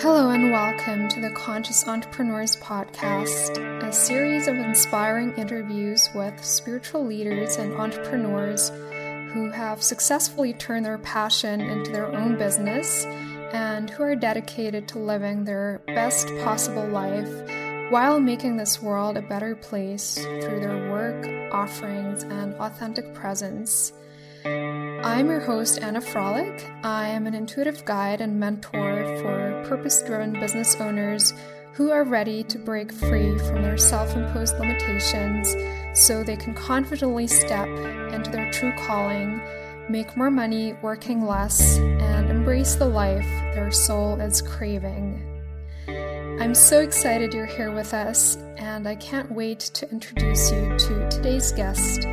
Hello, and welcome to the Conscious Entrepreneurs Podcast, a series of inspiring interviews with spiritual leaders and entrepreneurs who have successfully turned their passion into their own business and who are dedicated to living their best possible life while making this world a better place through their work, offerings, and authentic presence. I'm your host, Anna Frolic. I am an intuitive guide and mentor for purpose driven business owners who are ready to break free from their self imposed limitations so they can confidently step into their true calling, make more money working less, and embrace the life their soul is craving. I'm so excited you're here with us, and I can't wait to introduce you to today's guest.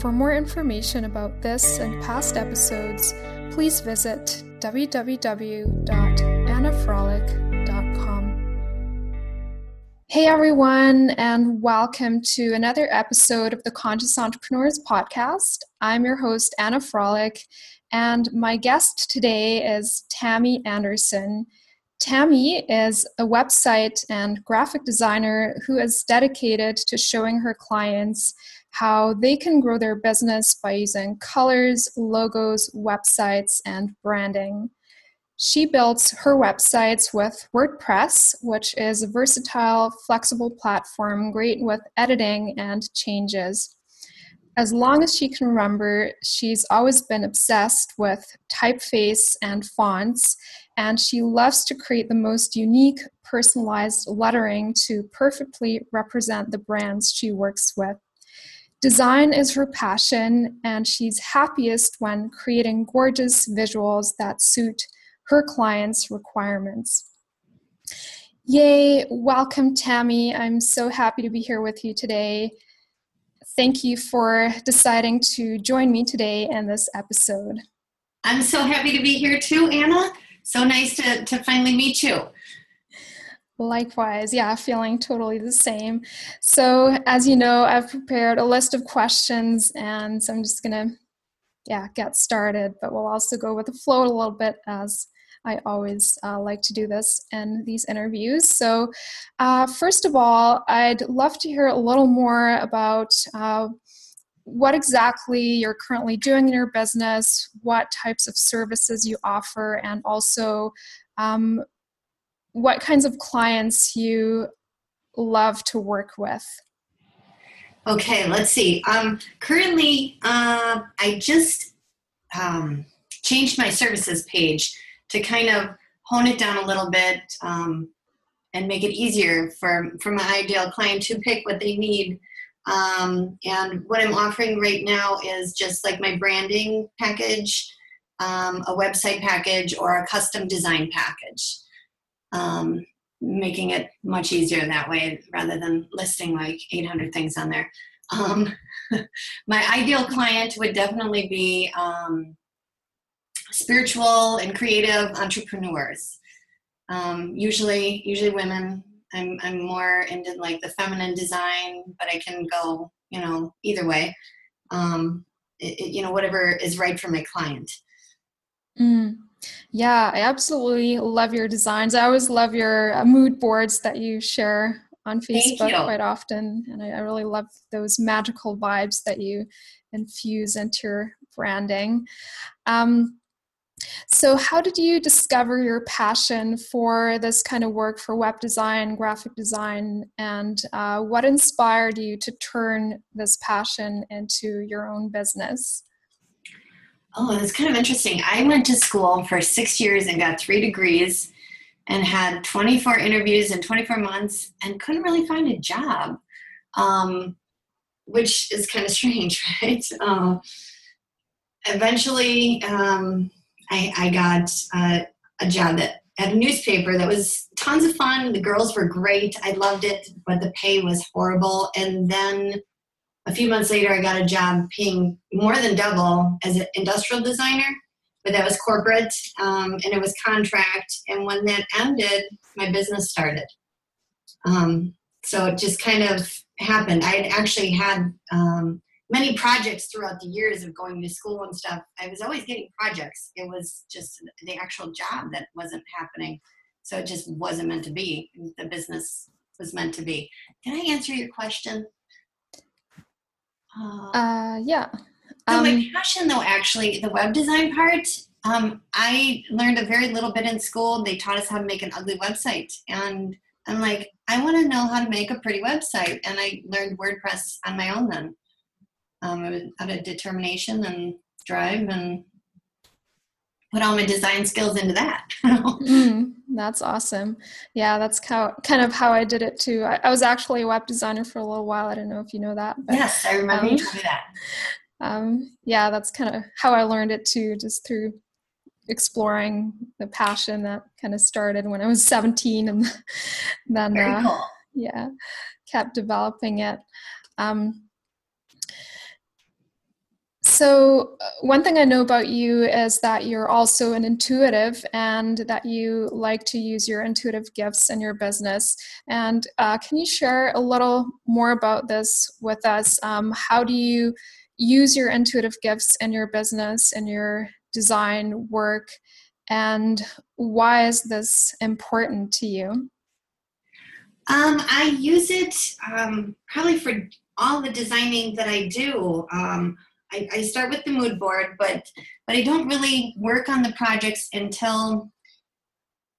For more information about this and past episodes, please visit www.annafrolic.com. Hey everyone, and welcome to another episode of the Conscious Entrepreneurs Podcast. I'm your host, Anna Frolic, and my guest today is Tammy Anderson. Tammy is a website and graphic designer who is dedicated to showing her clients how they can grow their business by using colors, logos, websites, and branding. She builds her websites with WordPress, which is a versatile, flexible platform great with editing and changes. As long as she can remember, she's always been obsessed with typeface and fonts, and she loves to create the most unique, personalized lettering to perfectly represent the brands she works with. Design is her passion, and she's happiest when creating gorgeous visuals that suit her clients' requirements. Yay, welcome, Tammy. I'm so happy to be here with you today. Thank you for deciding to join me today in this episode. I'm so happy to be here too, Anna. So nice to, to finally meet you. Likewise, yeah, feeling totally the same. So, as you know, I've prepared a list of questions, and so I'm just gonna, yeah, get started. But we'll also go with the flow a little bit, as I always uh, like to do this in these interviews. So, uh, first of all, I'd love to hear a little more about. Uh, what exactly you're currently doing in your business, what types of services you offer, and also um, what kinds of clients you love to work with. Okay, let's see. Um, currently, uh, I just um, changed my services page to kind of hone it down a little bit um, and make it easier for, for my ideal client to pick what they need. Um, and what I'm offering right now is just like my branding package, um, a website package, or a custom design package um, making it much easier that way rather than listing like 800 things on there. Um, my ideal client would definitely be um, spiritual and creative entrepreneurs. Um, usually, usually women. I'm I'm more into like the feminine design, but I can go you know either way. Um, it, it, you know whatever is right for my client. Mm. Yeah, I absolutely love your designs. I always love your uh, mood boards that you share on Facebook quite often. And I, I, really love those magical vibes that you infuse into your branding. Um, so, how did you discover your passion for this kind of work for web design, graphic design, and uh, what inspired you to turn this passion into your own business? Oh, that's kind of interesting. I went to school for six years and got three degrees and had 24 interviews in 24 months and couldn't really find a job, um, which is kind of strange, right? Um, eventually, um, I, I, got uh, a job that, at a newspaper that was tons of fun. The girls were great. I loved it, but the pay was horrible. And then a few months later, I got a job paying more than double as an industrial designer, but that was corporate um, and it was contract. And when that ended, my business started. Um, so it just kind of happened. I had actually had um, many projects throughout the years of going to school and stuff. I was always getting projects. It was just the actual job that wasn't happening. so it just wasn't meant to be. The business was meant to be. Did I answer your question? Uh, uh yeah. So um, my passion, though, actually, the web design part, um, I learned a very little bit in school. They taught us how to make an ugly website, and I'm like, I want to know how to make a pretty website, and I learned WordPress on my own. Then, um, was out of determination and drive, and put all my design skills into that. mm, that's awesome. Yeah, that's how, kind of how I did it too. I, I, was actually a web designer for a little while. I don't know if you know that. But, yes, I remember um, you told me that. Um, yeah, that's kind of how I learned it too, just through exploring the passion that kind of started when I was 17 and then, uh, cool. yeah, kept developing it. Um, so, uh, one thing I know about you is that you're also an intuitive and that you like to use your intuitive gifts in your business. And uh, can you share a little more about this with us? Um, how do you use your intuitive gifts in your business and your design work? And why is this important to you? Um, I use it um, probably for all the designing that I do. Um, I, I start with the mood board, but but I don't really work on the projects until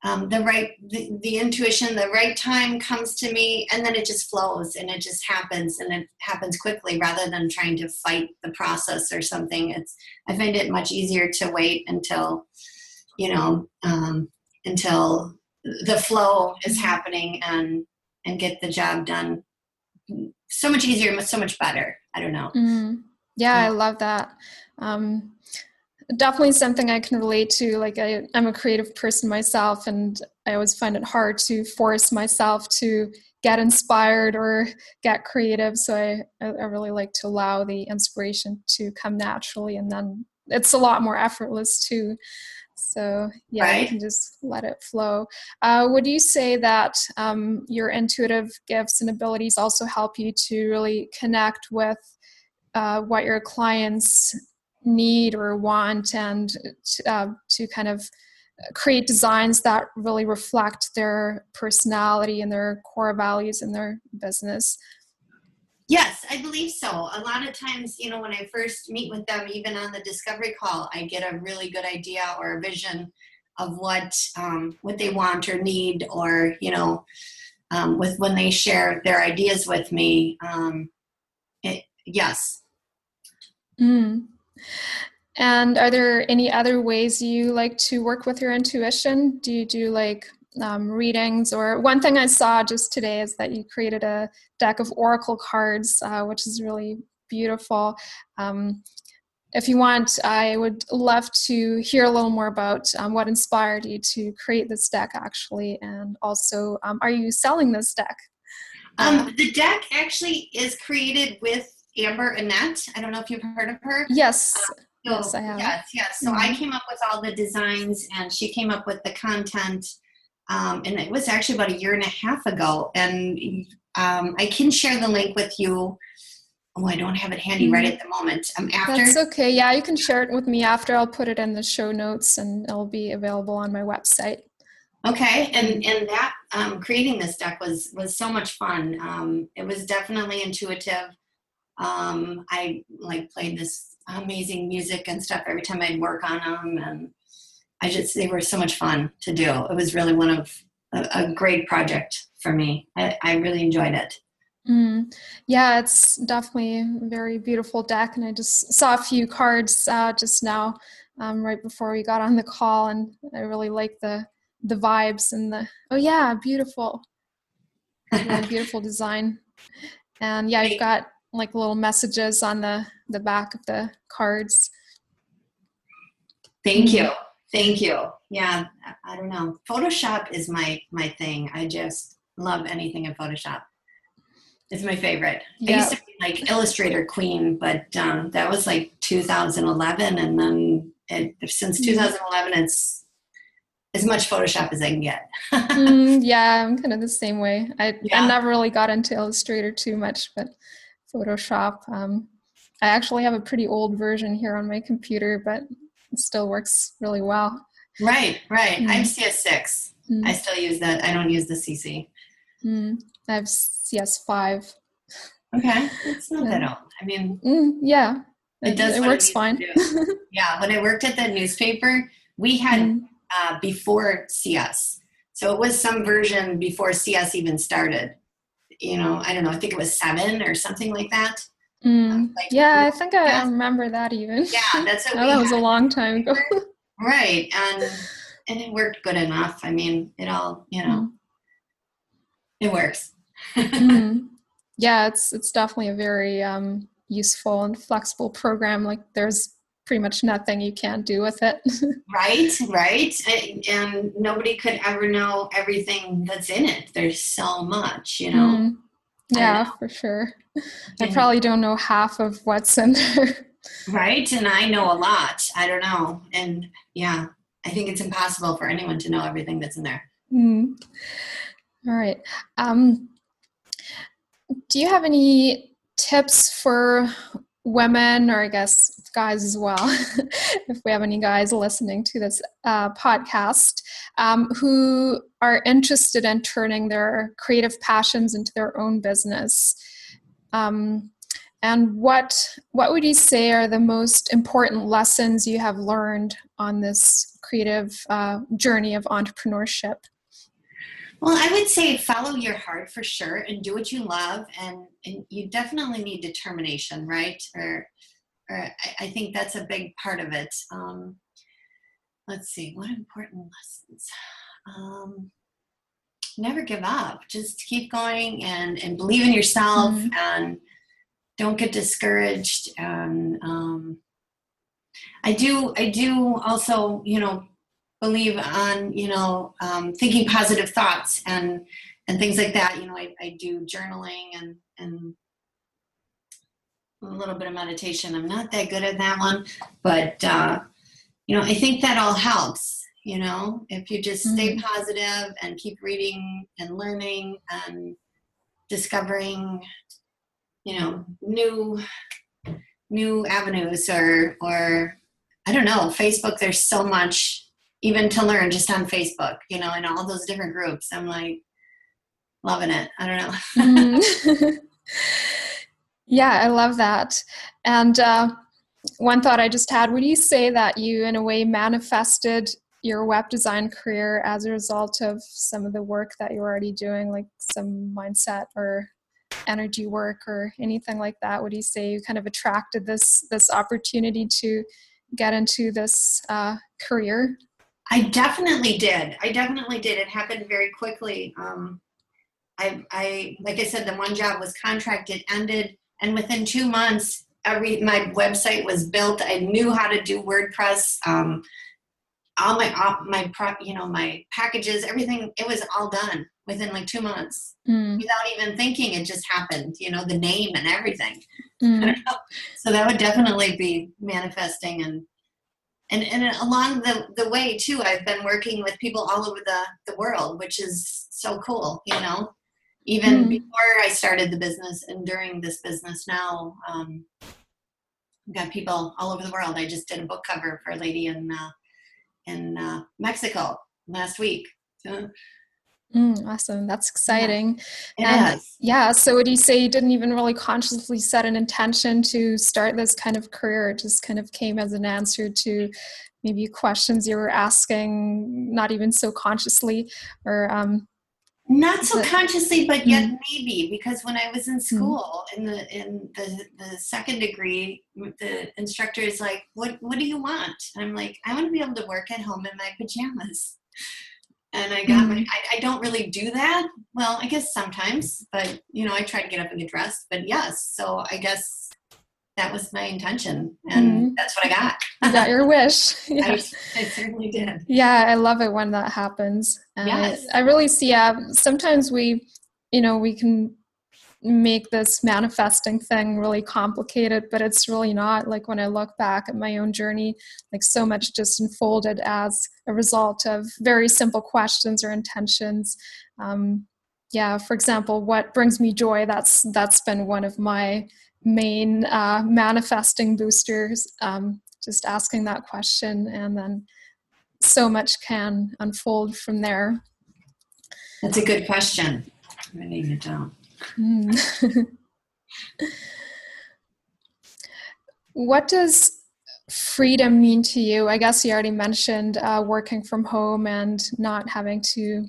um, the right the, the intuition the right time comes to me and then it just flows and it just happens and it happens quickly rather than trying to fight the process or something. It's i find it much easier to wait until you know um, until the flow is happening and and get the job done. So much easier so much better. I don't know. Mm-hmm. Yeah, I love that. Um, definitely something I can relate to. Like I, I'm a creative person myself, and I always find it hard to force myself to get inspired or get creative. So I, I really like to allow the inspiration to come naturally, and then it's a lot more effortless too. So yeah, right. you can just let it flow. Uh, would you say that um, your intuitive gifts and abilities also help you to really connect with uh, what your clients need or want and uh, to kind of create designs that really reflect their personality and their core values in their business. Yes i believe so. A lot of times you know when i first meet with them even on the discovery call i get a really good idea or a vision of what um, what they want or need or you know um, with when they share their ideas with me um, it, yes Mm. And are there any other ways you like to work with your intuition? Do you do like um, readings? Or one thing I saw just today is that you created a deck of oracle cards, uh, which is really beautiful. Um, if you want, I would love to hear a little more about um, what inspired you to create this deck, actually, and also, um, are you selling this deck? Um, the deck actually is created with Amber Annette. I don't know if you've heard of her. Yes. Uh, so, yes, I have. Yes, yes. So mm-hmm. I came up with all the designs and she came up with the content. Um, and it was actually about a year and a half ago. And um, I can share the link with you. Oh, I don't have it handy mm-hmm. right at the moment. Um, after. That's okay. Yeah, you can share it with me after. I'll put it in the show notes and it'll be available on my website. Okay, and and that um, creating this deck was was so much fun. Um, it was definitely intuitive. Um, I like played this amazing music and stuff every time I'd work on them, and I just they were so much fun to do. It was really one of a, a great project for me. I, I really enjoyed it. Mm. Yeah, it's definitely a very beautiful deck, and I just saw a few cards uh, just now, um, right before we got on the call, and I really like the the vibes and the oh yeah, beautiful, really beautiful design, and yeah, you've got like little messages on the the back of the cards thank you thank you yeah i don't know photoshop is my my thing i just love anything in photoshop it's my favorite yep. i used to be like illustrator queen but um, that was like 2011 and then it, since mm-hmm. 2011 it's as much Photoshop as I can get. mm, yeah, I'm kind of the same way. I, yeah. I never really got into Illustrator too much, but Photoshop. Um, I actually have a pretty old version here on my computer, but it still works really well. Right, right. Mm-hmm. I'm CS6. Mm. I still use that. I don't use the CC. Mm. I have CS5. Okay, it's not yeah. that old. I mean, mm, yeah, it, does. It works fine. yeah, when I worked at the newspaper, we had mm. uh, before CS, so it was some version before CS even started. You know, I don't know. I think it was seven or something like that. Mm. Like, yeah, I think I remember that even. Yeah, that's what oh, that was a long time ago. right, and and it worked good enough. I mean, it all you know, mm. it works. mm. Yeah, it's it's definitely a very um, useful and flexible program. Like there's pretty much nothing you can't do with it. right, right, and, and, nobody could ever know everything that's in it. There's so much, you know. Mm. Yeah, for sure. I probably don't know half of what's in there. Right, and I know a lot. I don't know, and yeah, I think it's impossible for anyone to know everything that's in there. Mm. All right. Um, do you have any tips for women, or I guess guys as well, if we have any guys listening to this uh, podcast, um, who are interested in turning their creative passions into their own business? Um, and what what would you say are the most important lessons you have learned on this creative uh, journey of entrepreneurship? Well, I would say follow your heart for sure and do what you love. And, and you definitely need determination, right? Or, or I, I think that's a big part of it. Um, let's see, what important lessons? Um, never give up. Just keep going and, and believe in yourself mm-hmm. and don't get discouraged. And um, I do, I do also, you know, believe on you know um, thinking positive thoughts and and things like that you know i, I do journaling and and a little bit of meditation i'm not that good at that one but uh, you know i think that all helps you know if you just stay mm-hmm. positive and keep reading and learning and discovering you know new new avenues or or i don't know facebook there's so much even to learn just on Facebook, you know, in all those different groups. I'm like loving it. I don't know. mm. yeah, I love that. And uh, one thought I just had would you say that you, in a way, manifested your web design career as a result of some of the work that you're already doing, like some mindset or energy work or anything like that? Would you say you kind of attracted this this opportunity to get into this uh, career? I definitely did. I definitely did. It happened very quickly. Um, I, I, like I said, the one job was contracted, ended, and within two months, every my website was built. I knew how to do WordPress. Um, all my my prop, you know, my packages, everything. It was all done within like two months, mm. without even thinking. It just happened. You know, the name and everything. Mm. So that would definitely be manifesting and and and along the, the way too i've been working with people all over the, the world which is so cool you know even mm. before i started the business and during this business now um, I've got people all over the world i just did a book cover for a lady in uh, in uh, mexico last week so, Mm, awesome. That's exciting. Yeah. and yeah, so would you say you didn't even really consciously set an intention to start this kind of career? It just kind of came as an answer to maybe questions you were asking, not even so consciously, or um, not so consciously, but yet mm. maybe because when I was in mm. school mm. in the in the, the second degree, the instructor is like, "What what do you want?" And I'm like, "I want to be able to work at home in my pajamas." and I got my, mm-hmm. I, I, don't really do that. Well, I guess sometimes, but you know, I try to get up and get dressed. But yes, so I guess that was my intention, and mm-hmm. that's what I got. you got your wish. Yeah. I, I, certainly did. Yeah, I love it when that happens. And yes. I, I really see. Yeah, sometimes we, you know, we can make this manifesting thing really complicated but it's really not like when i look back at my own journey like so much just unfolded as a result of very simple questions or intentions um, yeah for example what brings me joy that's that's been one of my main uh, manifesting boosters um, just asking that question and then so much can unfold from there That's a good question. I'm writing it down. Mm. what does freedom mean to you? I guess you already mentioned uh, working from home and not having to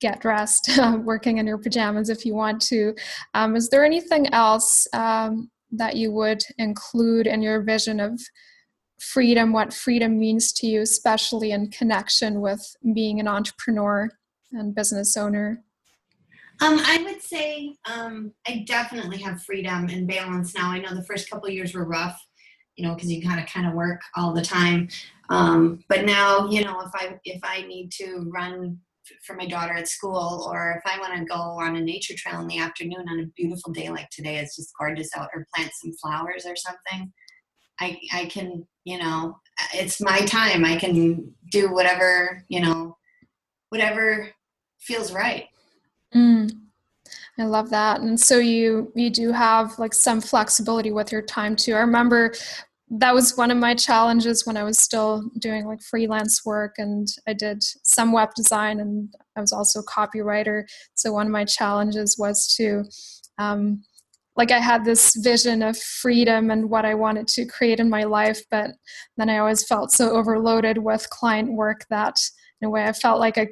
get dressed, uh, working in your pajamas if you want to. Um, is there anything else um, that you would include in your vision of freedom, what freedom means to you, especially in connection with being an entrepreneur and business owner? Um, I would say um, I definitely have freedom and balance now. I know the first couple years were rough, you know, because you kind of kind of work all the time. Um, but now, you know, if I if I need to run for my daughter at school, or if I want to go on a nature trail in the afternoon on a beautiful day like today, it's just gorgeous out, or plant some flowers or something. I I can, you know, it's my time. I can do whatever, you know, whatever feels right. Mm, I love that. And so you you do have like some flexibility with your time too. I remember that was one of my challenges when I was still doing like freelance work and I did some web design and I was also a copywriter. So one of my challenges was to um, like I had this vision of freedom and what I wanted to create in my life, but then I always felt so overloaded with client work that in a way I felt like I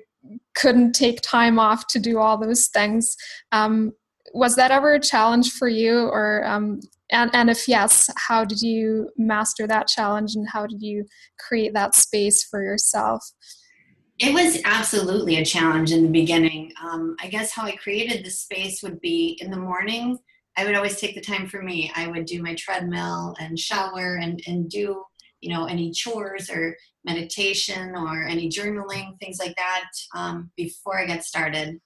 couldn't take time off to do all those things. Um, was that ever a challenge for you, or um, and and if yes, how did you master that challenge, and how did you create that space for yourself? It was absolutely a challenge in the beginning. Um, I guess how I created the space would be in the morning. I would always take the time for me. I would do my treadmill and shower and, and do you know any chores or meditation or any journaling things like that um, before i get started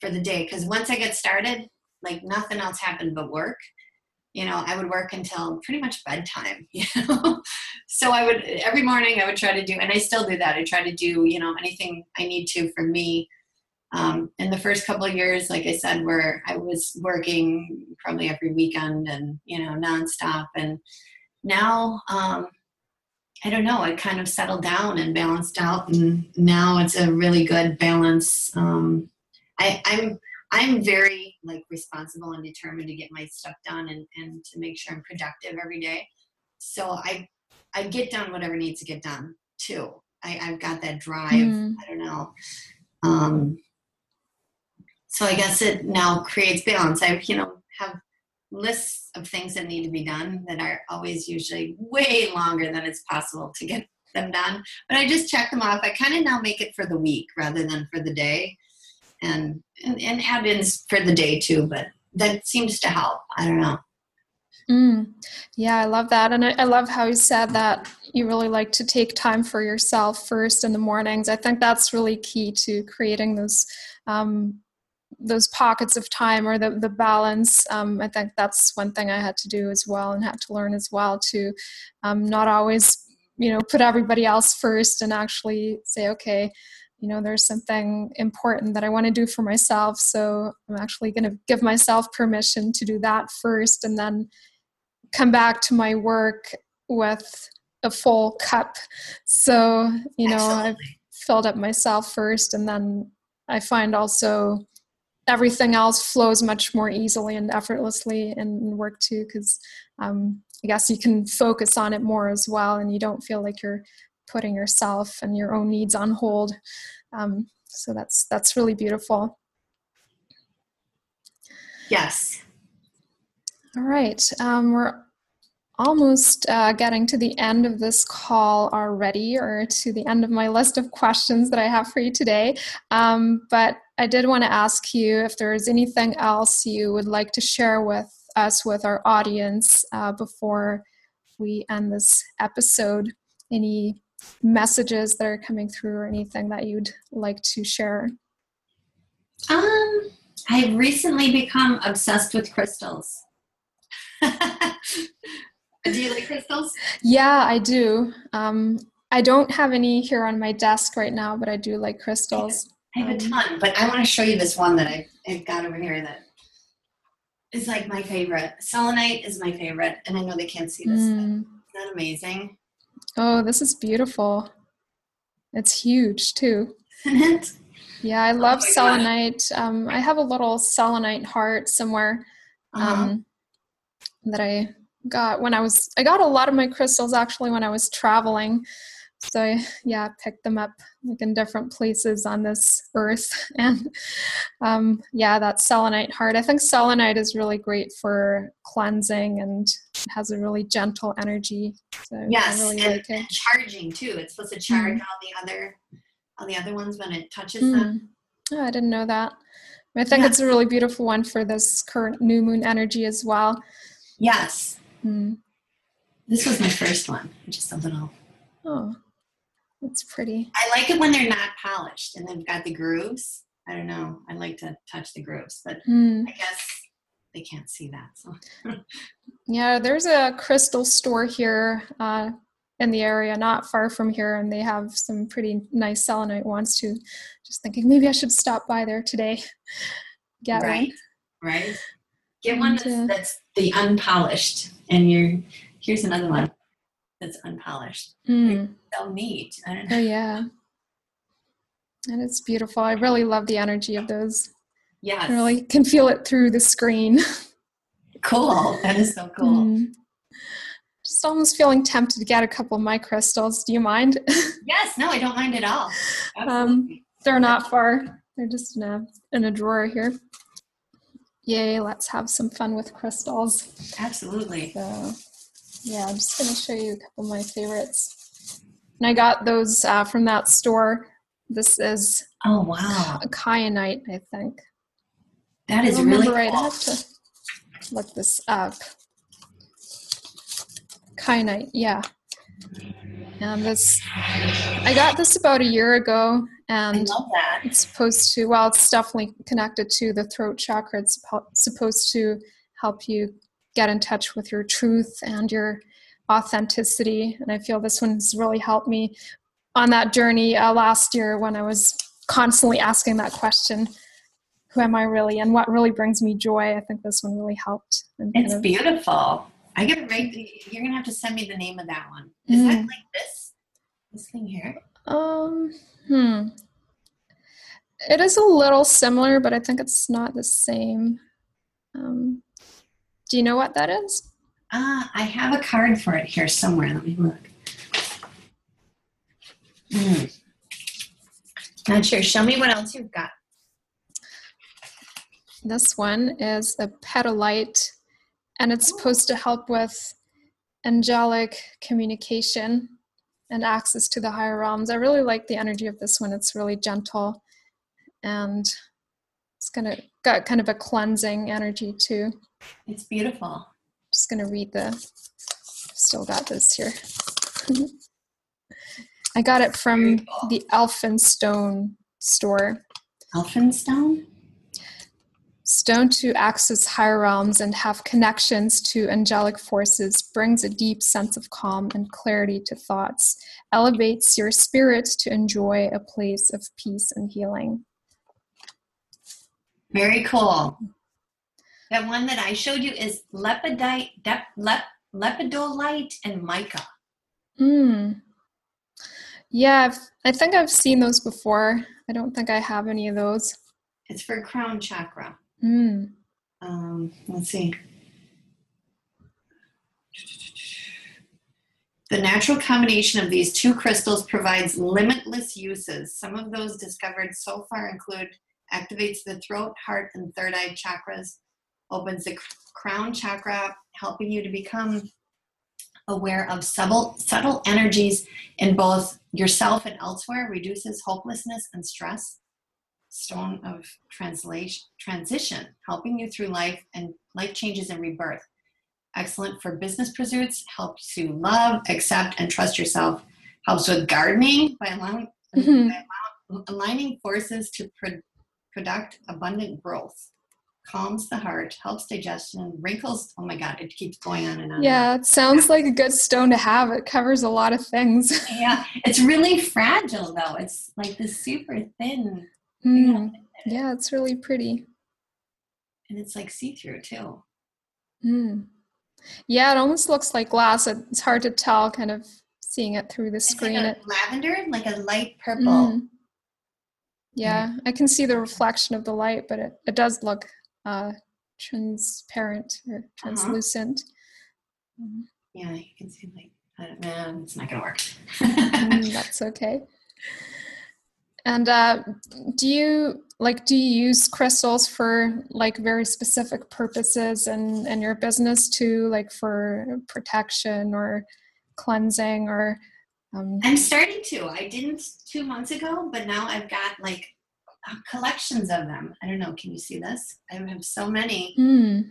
for the day because once i get started like nothing else happened but work. You know i would work until pretty much bedtime you know? So i would every morning i would try to do and i still do that. I try to do you know anything i need to for me. Um, in the first couple of years like i said where i was working probably every weekend and you know nonstop. And now um, I don't know, it kind of settled down and balanced out, and now it's a really good balance. Um, I, I'm I'm very like responsible and determined to get my stuff done and, and to make sure I'm productive every day. So I I get done whatever needs to get done too. I, I've got that drive. Mm. I don't know. Um, so I guess it now creates balance. I you know have lists of things that need to be done that are always usually way longer than it's possible to get them done. But I just check them off. I kind of now make it for the week rather than for the day. And, and, and add ins for the day too, but that seems to help. I don't know. Mm, yeah, I love that. And I, I, love how you said that you really like to take time for yourself first in the mornings. I think that's really key to creating those um, those pockets of time or the, the balance um, i think that's one thing i had to do as well and had to learn as well to um, not always you know put everybody else first and actually say okay you know there's something important that i want to do for myself so i'm actually going to give myself permission to do that first and then come back to my work with a full cup so you know Absolutely. i've filled up myself first and then i find also everything else flows much more easily and effortlessly in work too because um, i guess you can focus on it more as well and you don't feel like you're putting yourself and your own needs on hold um, so that's that's really beautiful yes all right um, we're almost uh, getting to the end of this call already, or to the end of my list of questions that I have for you today. Um, but I did want to ask you if there's anything else you would like to share with us, with our audience, uh, before we end this episode. Any messages that are coming through, or anything that you'd like to share? Um, I've recently become obsessed with crystals. Do you like crystals? Yeah, I do. Um, I don't have any here on my desk right now, but I do like crystals. I have, I have a um, ton, but I want to show you this one that I, I've got over here that is like my favorite. Selenite is my favorite, and I know they can't see this. Mm. Isn't that amazing? Oh, this is beautiful. It's huge too. Yeah, I love oh selenite. Um, I have a little selenite heart somewhere uh-huh. um, uh-huh. that I got when I was. I got a lot of my crystals actually when I was traveling. So I, yeah, picked them up like in different places on this earth, and um, yeah, that selenite heart. I think selenite is really great for cleansing and has a really gentle energy. So yes, really and, like charging too. It's supposed to charge mm. all the other all the other ones when it touches mm. them. Oh, I didn't know that. I think yeah. it's a really beautiful one for this current new moon energy as well. Yes. Mm. This was my first one, just a little. Oh, that's pretty. I like it when they're not polished and they've got the grooves. I don't know. I like to touch the grooves, but mm. I guess they can't see that. So. yeah, there's a crystal store here uh, in the area, not far from here, and they have some pretty nice selenite ones too. Just thinking maybe I should stop by there today. Get right, one. right. Get one that's, uh, that's, the unpolished, and you're here's another one that's unpolished. Mm. So neat. I don't know. Oh yeah, and it's beautiful. I really love the energy of those. Yeah, I really can feel it through the screen. Cool. That is so cool. Mm just almost feeling tempted to get a couple of my crystals. Do you mind? yes, no, I don't mind at all. Um, they're not far. They're just in a in a drawer here. Yay, let's have some fun with crystals. Absolutely. So, yeah, I'm just going to show you a couple of my favorites. And I got those uh, from that store. This is oh wow, a kyanite, I think. That is really cool. right. I have to look this up. Kyanite, yeah. And this, I got this about a year ago, and it's supposed to. Well, it's definitely connected to the throat chakra. It's supposed to help you get in touch with your truth and your authenticity. And I feel this one's really helped me on that journey uh, last year when I was constantly asking that question who am I really and what really brings me joy? I think this one really helped. It's of, beautiful. I gotta write. You're gonna have to send me the name of that one. Is mm. that like this? This thing here? Um. Hmm. It is a little similar, but I think it's not the same. Um, do you know what that is? Uh, I have a card for it here somewhere. Let me look. Mm. Not sure. Show me what else you've got. This one is a petalite and it's supposed to help with angelic communication and access to the higher realms. I really like the energy of this one. It's really gentle and it's gonna got kind of a cleansing energy too. It's beautiful. Just gonna read the still got this here. I got it from the Elphinstone store. Elphinstone? Stone to access higher realms and have connections to angelic forces brings a deep sense of calm and clarity to thoughts, elevates your spirit to enjoy a place of peace and healing. Very cool. That one that I showed you is lepidite, lep, lepidolite and mica. Mm. Yeah, I've, I think I've seen those before. I don't think I have any of those. It's for crown chakra. Mm. Um, let's see. The natural combination of these two crystals provides limitless uses. Some of those discovered so far include activates the throat, heart, and third eye chakras, opens the crown chakra, helping you to become aware of subtle, subtle energies in both yourself and elsewhere, reduces hopelessness and stress, stone of translation transition, helping you through life and life changes and rebirth. Excellent for business pursuits, helps you love, accept, and trust yourself. Helps with gardening by allowing mm-hmm. by aligning forces to pro- product abundant growth. Calms the heart, helps digestion, wrinkles. Oh my God, it keeps going on and on. Yeah, it sounds like a good stone to have. It covers a lot of things. yeah, it's really fragile though. It's like this super thin Mm. Yeah, it's really pretty. And it's like see through too. Mm. Yeah, it almost looks like glass. It's hard to tell, kind of seeing it through the screen. Like it, lavender, like a light purple. Mm. Yeah, I can see the reflection of the light, but it, it does look uh, transparent or uh-huh. translucent. Uh-huh. Yeah, you can see like, I don't know, it's not going to work. mm, that's okay. And uh, do you like do you use crystals for like very specific purposes in, in your business too, like for protection or cleansing or? Um... I'm starting to. I didn't two months ago, but now I've got like uh, collections of them. I don't know. Can you see this? I have so many, mm.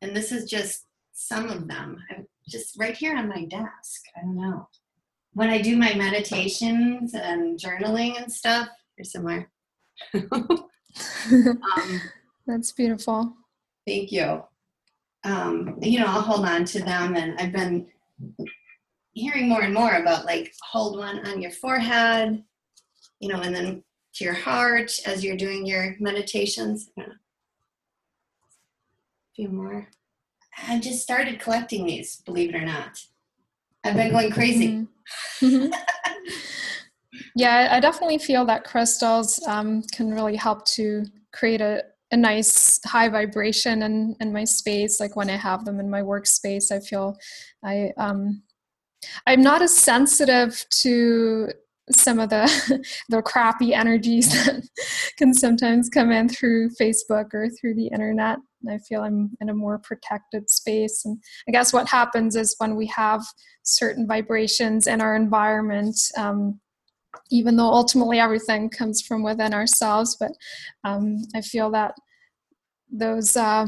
and this is just some of them. I'm just right here on my desk. I don't know when I do my meditations and journaling and stuff, they're similar. um, That's beautiful. Thank you. Um, you know, I'll hold on to them, and I've been hearing more and more about like hold one on your forehead, you know, and then to your heart as you're doing your meditations. A few more. I just started collecting these, believe it or not. I've been going crazy. Mm-hmm. yeah, I definitely feel that crystals um, can really help to create a, a nice high vibration in, in my space. Like when I have them in my workspace, I feel I um, I'm not as sensitive to some of the the crappy energies that can sometimes come in through Facebook or through the internet. I feel I'm in a more protected space. And I guess what happens is when we have certain vibrations in our environment, um, even though ultimately everything comes from within ourselves, but um, I feel that those. Uh,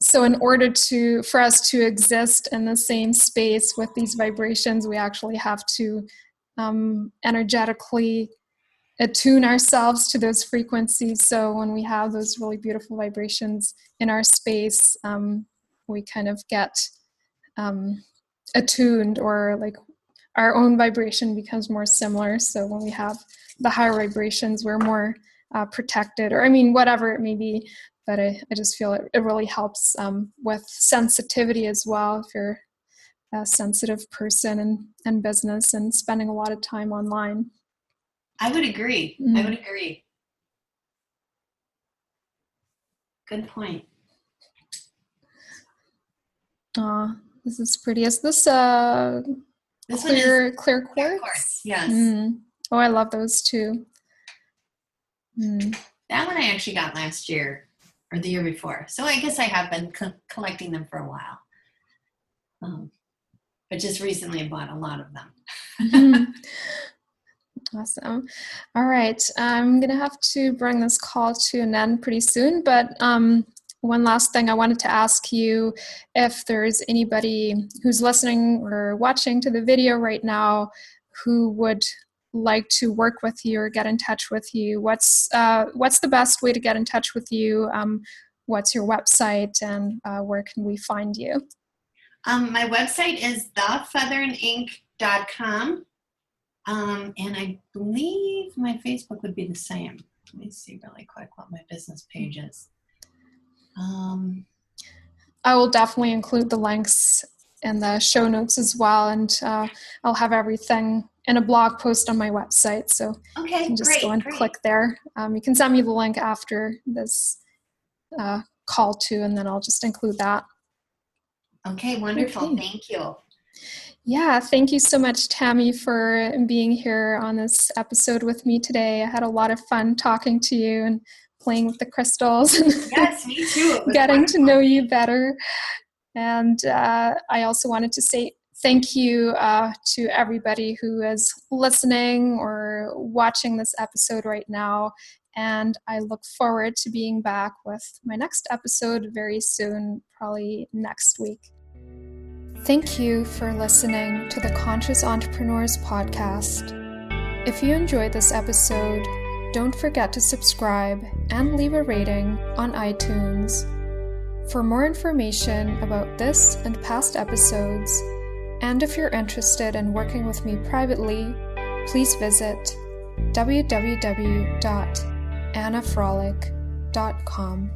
so in order to for us to exist in the same space with these vibrations we actually have to um, energetically attune ourselves to those frequencies. So when we have those really beautiful vibrations in our space, um, we kind of get um, attuned or like our own vibration becomes more similar. So when we have the higher vibrations, we're more uh, protected, or I mean, whatever it may be. But I, I just feel it, it really helps um, with sensitivity as well. If you're a sensitive person and, and business and spending a lot of time online. I would agree. Mm-hmm. I would agree. Good point. Ah, this is pretty. Is this uh this clear clear quartz? Clear quartz yes. Mm. Oh, I love those too. Mm. That one I actually got last year or the year before. So I guess I have been co- collecting them for a while. Um, but just recently I bought a lot of them. Awesome. All right. I'm going to have to bring this call to an end pretty soon, but um, one last thing I wanted to ask you if there's anybody who's listening or watching to the video right now who would like to work with you or get in touch with you what's uh, what's the best way to get in touch with you um, what's your website and uh, where can we find you um, my website is thefeatheranink.com. Um, and I believe my Facebook would be the same. Let me see really quick what my business page is. Um, I will definitely include the links in the show notes as well, and uh, I'll have everything in a blog post on my website. So okay, you can just great, go and great. click there. Um, you can send me the link after this uh, call too, and then I'll just include that. Okay, wonderful. Okay. Thank you. Yeah, thank you so much, Tammy, for being here on this episode with me today. I had a lot of fun talking to you and playing with the crystals. Yes, me too. Getting wonderful. to know you better. And uh, I also wanted to say thank you uh, to everybody who is listening or watching this episode right now. And I look forward to being back with my next episode very soon, probably next week. Thank you for listening to the Conscious Entrepreneurs Podcast. If you enjoyed this episode, don't forget to subscribe and leave a rating on iTunes. For more information about this and past episodes, and if you're interested in working with me privately, please visit www.annafrolic.com.